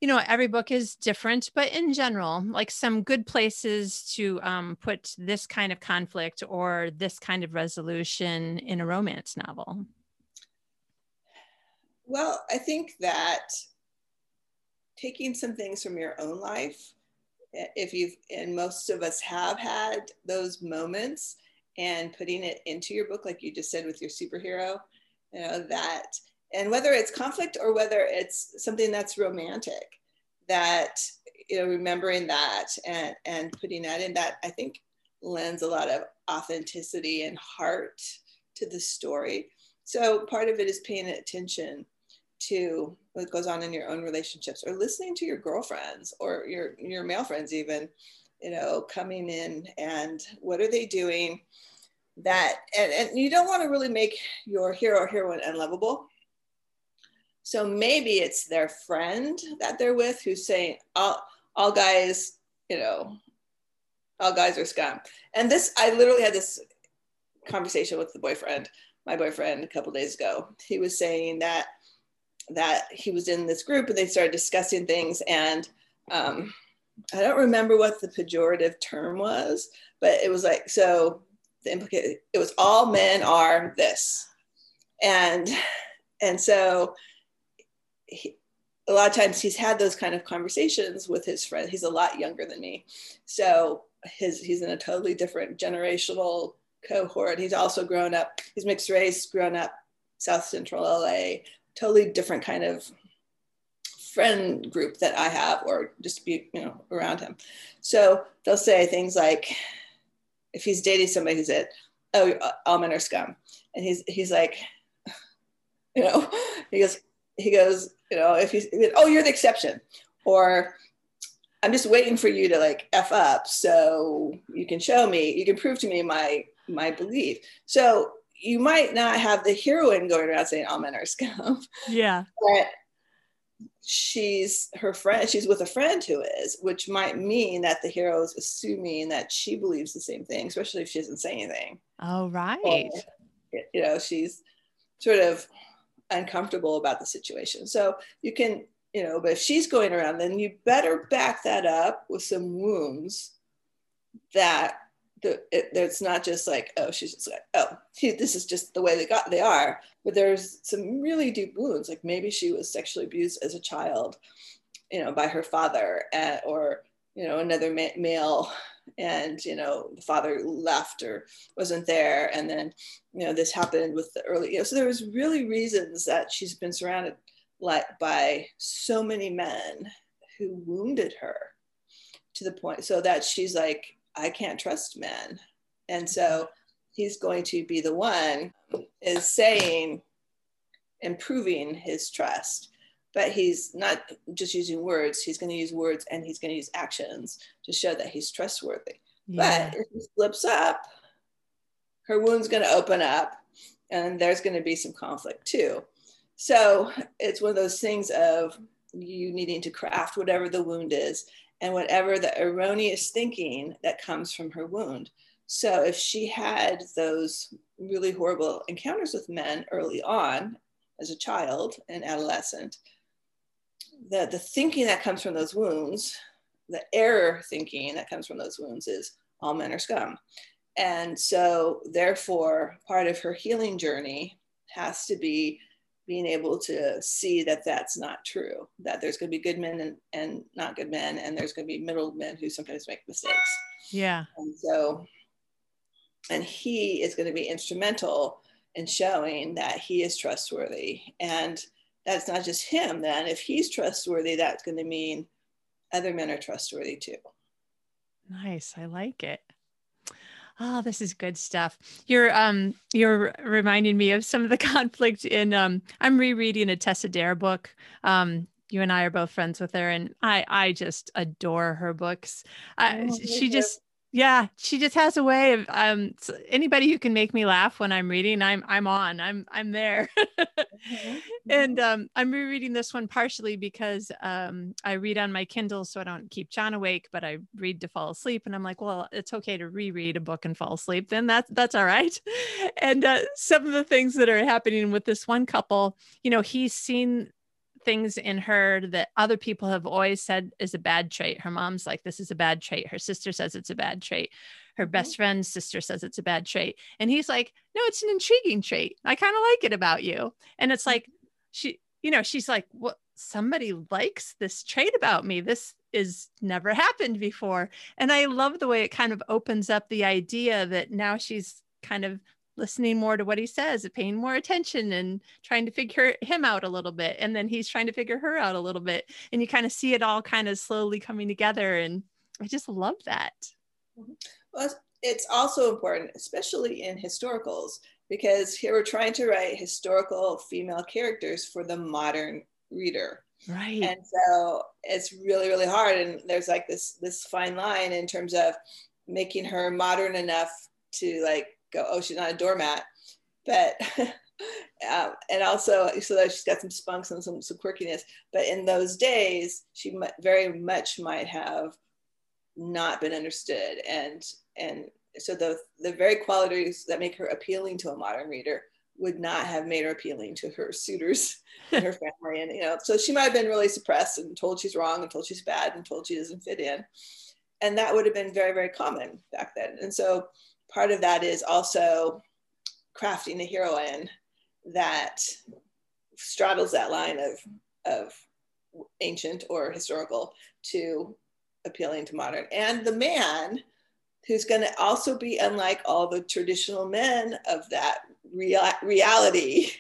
you know every book is different but in general like some good places to um, put this kind of conflict or this kind of resolution in a romance novel well i think that taking some things from your own life if you've and most of us have had those moments and putting it into your book like you just said with your superhero you know that and whether it's conflict or whether it's something that's romantic that you know remembering that and and putting that in that i think lends a lot of authenticity and heart to the story. So part of it is paying attention to what goes on in your own relationships or listening to your girlfriends or your your male friends even you know coming in and what are they doing that and, and you don't want to really make your hero or heroine unlovable. So maybe it's their friend that they're with who's saying all, all guys you know all guys are scum. And this i literally had this conversation with the boyfriend my boyfriend a couple days ago. He was saying that that he was in this group and they started discussing things. And um, i don't remember what the pejorative term was but it was like so the implicate it was all men are this. And and so he, a lot of times he's had those kind of conversations with his friend. He's a lot younger than me. So his he's in a totally different generational cohort. He's also grown up he's mixed race grown up south central la totally different kind of friend group that i have or just be you know around him. So they'll say things like if he's dating somebody who's at oh all men are scum. And he's he's like you know he goes he goes you know if he's oh you're the exception. Or i'm just waiting for you to like f up so you can show me you can prove to me my my belief. So you might not have the heroine going around saying all men are scum yeah. but she's her friend she's with a friend who is which might mean that the hero is assuming that she believes the same thing especially if she doesn't say anything. Oh right. Or, you know she's sort of uncomfortable about the situation. So you can you know but if she's going around then you better back that up with some wounds that the, it, it's not just like oh she's just like oh this is just the way they got they are. But there's some really deep wounds like maybe she was sexually abused as a child you know by her father and, or you know another ma- male and you know the father left or wasn't there. And then you know this happened with the early you know so there was really reasons that she's been surrounded like by so many men who wounded her to the point so that she's like I can't trust men. And so he's going to be the one is saying, improving his trust. But he's not just using words, he's going to use words and he's going to use actions to show that he's trustworthy. Yeah. But if he slips up, her wound's going to open up and there's going to be some conflict too. So it's one of those things of you needing to craft whatever the wound is and whatever the erroneous thinking that comes from her wound. So if she had those really horrible encounters with men early on as a child and adolescent, the, the thinking that comes from those wounds, the error thinking that comes from those wounds is all men are scum. And so therefore part of her healing journey has to be being able to see that that's not true, that there's going to be good men and, and not good men, and there's going to be middle men who sometimes make mistakes. Yeah. And so, and he is going to be instrumental in showing that he is trustworthy. And that's not just him, then. If he's trustworthy, that's going to mean other men are trustworthy too. Nice. I like it. Oh, this is good stuff. You're um you're reminding me of some of the conflict in um I'm rereading a Tessa Dare book. Um you and I are both friends with her and I I just adore her books. Uh, oh, she just yeah she just has a way of um anybody who can make me laugh when i'm reading i'm i'm on i'm i'm there mm-hmm. and mm-hmm. um i'm rereading this one partially because um i read on my kindle so i don't keep john awake but i read to fall asleep and i'm like well it's okay to reread a book and fall asleep then that's that's all right and uh, some of the things that are happening with this one couple you know he's seen things in her that other people have always said is a bad trait. Her mom's like, this is a bad trait. Her sister says it's a bad trait. Her mm-hmm. best friend's sister says it's a bad trait. And he's like, no, it's an intriguing trait. I kind of like it about you. And it's like, she, you know, she's like, what? Somebody likes this trait about me. This is never happened before. And I love the way it kind of opens up the idea that now she's kind of listening more to what he says, paying more attention and trying to figure him out a little bit. And then he's trying to figure her out a little bit. And you kind of see it all kind of slowly coming together. And I just love that. Well, it's also important, especially in historicals, because here we're trying to write historical female characters for the modern reader. Right. And so it's really, really hard. And there's like this this fine line in terms of making her modern enough to like go, oh, she's not a doormat. But um, and also so that she's got some spunks and some, some quirkiness. But in those days, she very much might have not been understood, and and so the the very qualities that make her appealing to a modern reader would not have made her appealing to her suitors and her family, and you know, so she might have been really suppressed and told she's wrong and told she's bad and told she doesn't fit in, and that would have been very very common back then, and so part of that is also crafting a heroine that straddles that line of, of ancient or historical to appealing to modern. And the man who's going to also be unlike all the traditional men of that rea- reality,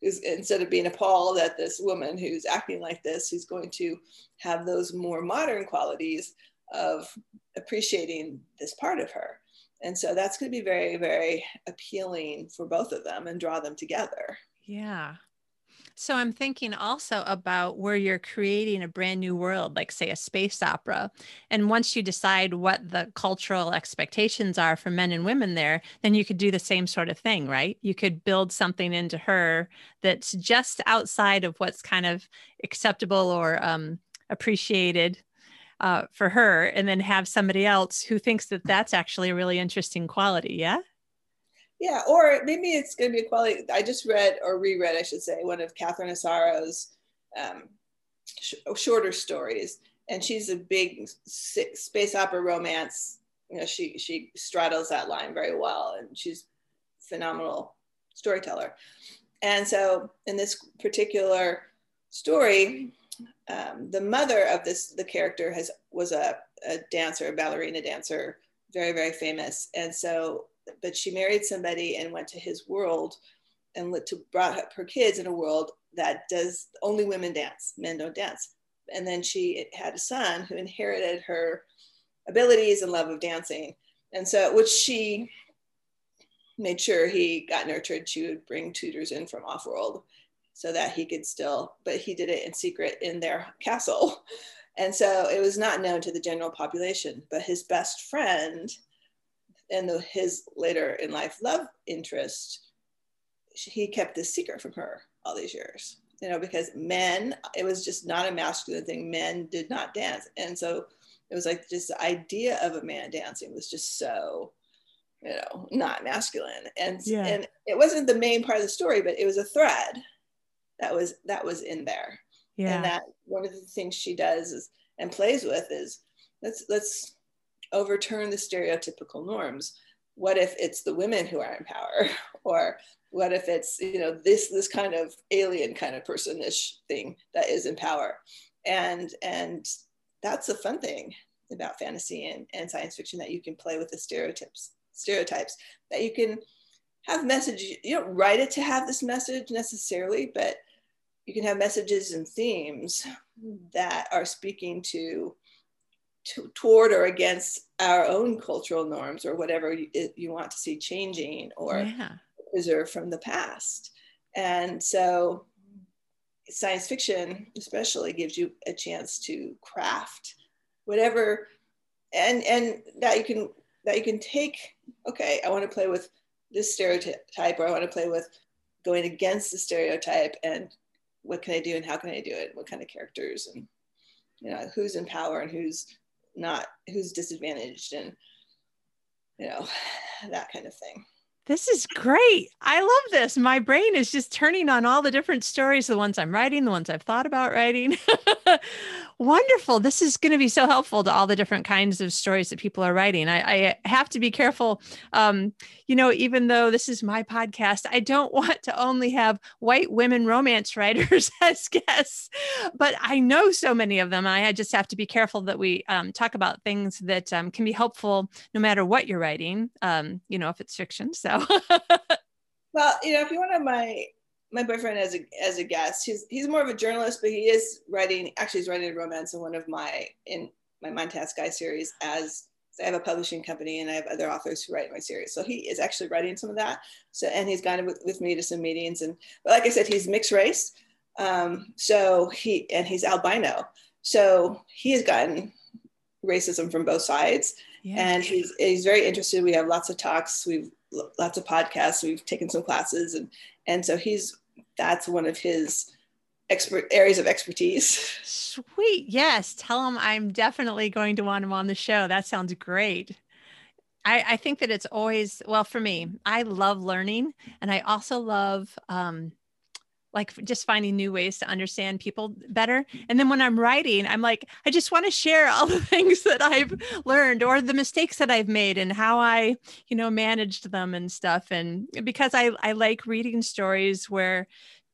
who's instead of being appalled at this woman who's acting like this, who's going to have those more modern qualities of appreciating this part of her. And so that's going to be very, very appealing for both of them and draw them together. Yeah. So I'm thinking also about where you're creating a brand new world, like say a space opera. And once you decide what the cultural expectations are for men and women there, then you could do the same sort of thing, right? You could build something into her that's just outside of what's kind of acceptable or um, appreciated uh, for her and then have somebody else who thinks that that's actually a really interesting quality yeah? Yeah or maybe it's going to be a quality i just read or reread i should say one of catherine asaro's um, sh- shorter stories and she's a big space opera romance you know she she straddles that line very well and she's phenomenal storyteller. And so in this particular story um, the mother of this the character has was a, a dancer a ballerina dancer very very famous. And so but she married somebody and went to his world and to brought up her kids in a world that does only women dance men don't dance. And then she had a son who inherited her abilities and love of dancing. And so which she made sure he got nurtured. She would bring tutors in from off world so that he could still, but he did it in secret in their castle. And so it was not known to the general population, but his best friend and the, his later in life love interest, he kept this secret from her all these years, you know, because men, it was just not a masculine thing. Men did not dance. And so it was like just the idea of a man dancing was just so, you know, not masculine. And, yeah. and it wasn't the main part of the story, but it was a thread that was that was in there. Yeah. and that one of the things she does is and plays with is let's let's overturn the stereotypical norms. What if it's the women who are in power? Or what if it's you know this this kind of alien kind of personish thing that is in power? And and that's the fun thing about fantasy and, and science fiction that you can play with the stereotypes stereotypes that you can have message You don't write it to have this message necessarily, but you can have messages and themes that are speaking to, to toward or against our own cultural norms or whatever you, you want to see changing or yeah. preserve from the past. And so science fiction especially gives you a chance to craft whatever and and that you can that you can take okay i want to play with this stereotype or i want to play with going against the stereotype and what can i do and how can i do it? What kind of characters and you know who's in power and who's not who's disadvantaged and you know that kind of thing this is great. I love this. My brain is just turning on all the different stories, the ones I'm writing, the ones I've thought about writing. Wonderful. This is going to be so helpful to all the different kinds of stories that people are writing. I, I have to be careful. Um, you know, even though this is my podcast, I don't want to only have white women romance writers as guests, but I know so many of them. I just have to be careful that we um, talk about things that um, can be helpful no matter what you're writing, um, you know, if it's fiction. So, well, you know, if you want to my my boyfriend as a as a guest. He's he's more of a journalist, but he is writing. Actually, he's writing a romance in one of my in my Montana Sky series. As I have a publishing company and I have other authors who write my series. So he is actually writing some of that. So and he's gone with, with me to some meetings. And but like I said, he's mixed race. Um, so he and he's albino. So he has gotten racism from both sides. Yeah. And he's he's very interested. We have lots of talks. We've lots of podcasts. We've taken some classes, and and so he's that's one of his expert areas of expertise. Sweet. Yes. Tell him I'm definitely going to want him on the show. That sounds great. I, I think that it's always, well, for me, I love learning and I also love, um, like just finding new ways to understand people better. And then when I'm writing, I'm like, I just want to share all the things that I've learned or the mistakes that I've made and how I, you know, managed them and stuff. And because I, I like reading stories where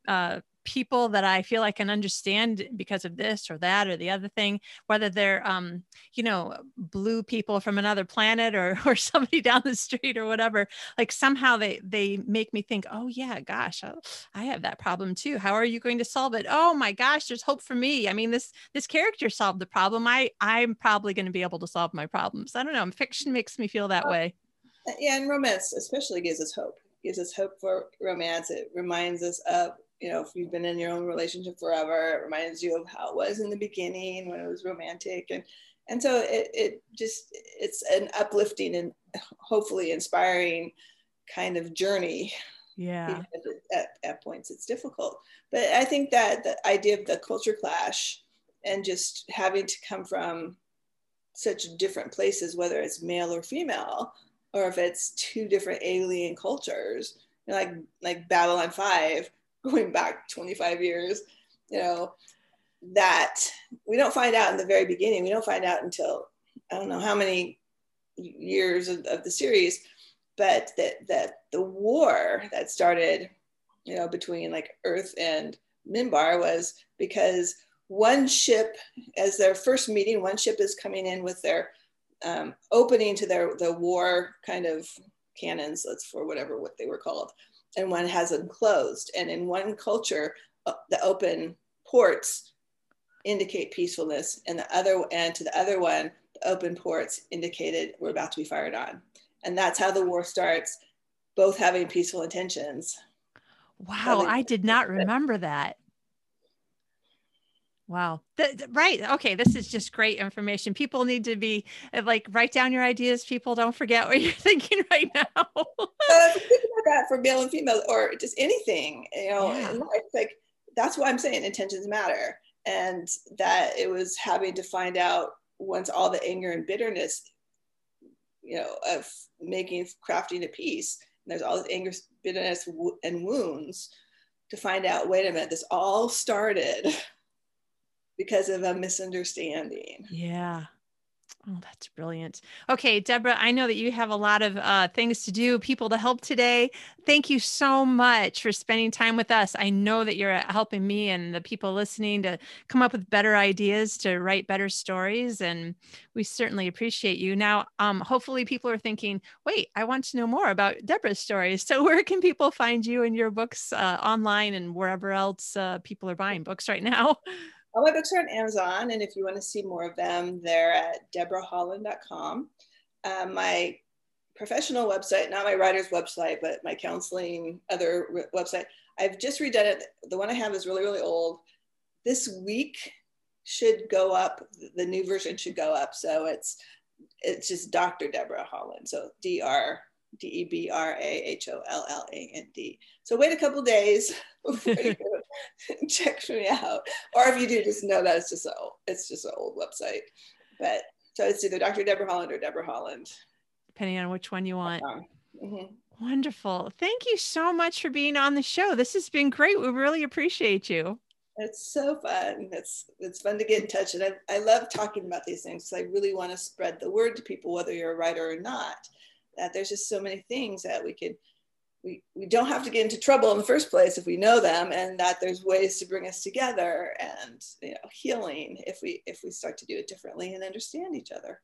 uh, people that I feel I can understand because of this or that or the other thing, whether they're, um, you know, blue people from another planet or, or somebody down the street or whatever, like somehow they, they make me think, oh yeah, gosh, I, I have that problem too. How are you going to solve it? Oh my gosh, there's hope for me. I mean, this, this character solved the problem. I, I'm probably going to be able to solve my problems. I don't know. Fiction makes me feel that way. Yeah. And romance especially gives us hope, gives us hope for romance. It reminds us of you know, if you've been in your own relationship forever, it reminds you of how it was in the beginning when it was romantic. And and so it, it just it's an uplifting and hopefully inspiring kind of journey. Yeah. At, at points it's difficult. But I think that the idea of the culture clash and just having to come from such different places, whether it's male or female, or if it's two different alien cultures, you know, like like Babylon 5 going back 25 years, you know, that we don't find out in the very beginning. We don't find out until I don't know how many years of, of the series, but that that the war that started, you know, between like Earth and Minbar was because one ship, as their first meeting, one ship is coming in with their um, opening to their the war kind of cannons, that's for whatever what they were called, and one has them closed. And in one culture, uh, the open ports indicate peacefulness, and the other and to the other one, the open ports indicated we're about to be fired on. And that's how the war starts, both having peaceful intentions. Wow, I did not remember that. Wow. right. Okay. This is just great information. People need to be uh, like, write down your ideas. People don't forget what you're thinking right now. uh, about that for male and female or just anything, you know, yeah. it's like, that's why I'm saying intentions matter. And that it was having to find out once all the anger and bitterness, you know, of making, crafting a piece, and there's all this anger, bitterness, and wounds to find out, wait a minute, this all started because of a misunderstanding. Yeah. Oh, that's brilliant. Okay, Deborah, I know that you have a lot of uh, things to do, people to help today. Thank you so much for spending time with us. I know that you're helping me and the people listening to come up with better ideas to write better stories. And we certainly appreciate you. Now, um, hopefully, people are thinking, wait, I want to know more about Deborah's stories. So, where can people find you and your books uh, online and wherever else uh, people are buying books right now? All my books are on Amazon, and if you want to see more of them, they're at deborahholland.com. Um, my professional website, not my writer's website, but my counseling other re- website, I've just redone it. The one I have is really, really old. This week should go up. The new version should go up. So it's it's just Dr. Deborah Holland. So D R D E B R A H O L L A N D. So wait a couple days before you check me out. Or if you do, just know that it's just a it's just an old website. But so it's either Dr. Deborah Holland or Deborah Holland, depending on which one you want. Mm-hmm. Wonderful. Thank you so much for being on the show. This has been great. We really appreciate you. It's so fun. It's it's fun to get in touch, and I, I love talking about these things because I really want to spread the word to people, whether you're a writer or not. That there's just so many things that we could we, we don't have to get into trouble in the first place if we know them and that there's ways to bring us together and you know healing if we if we start to do it differently and understand each other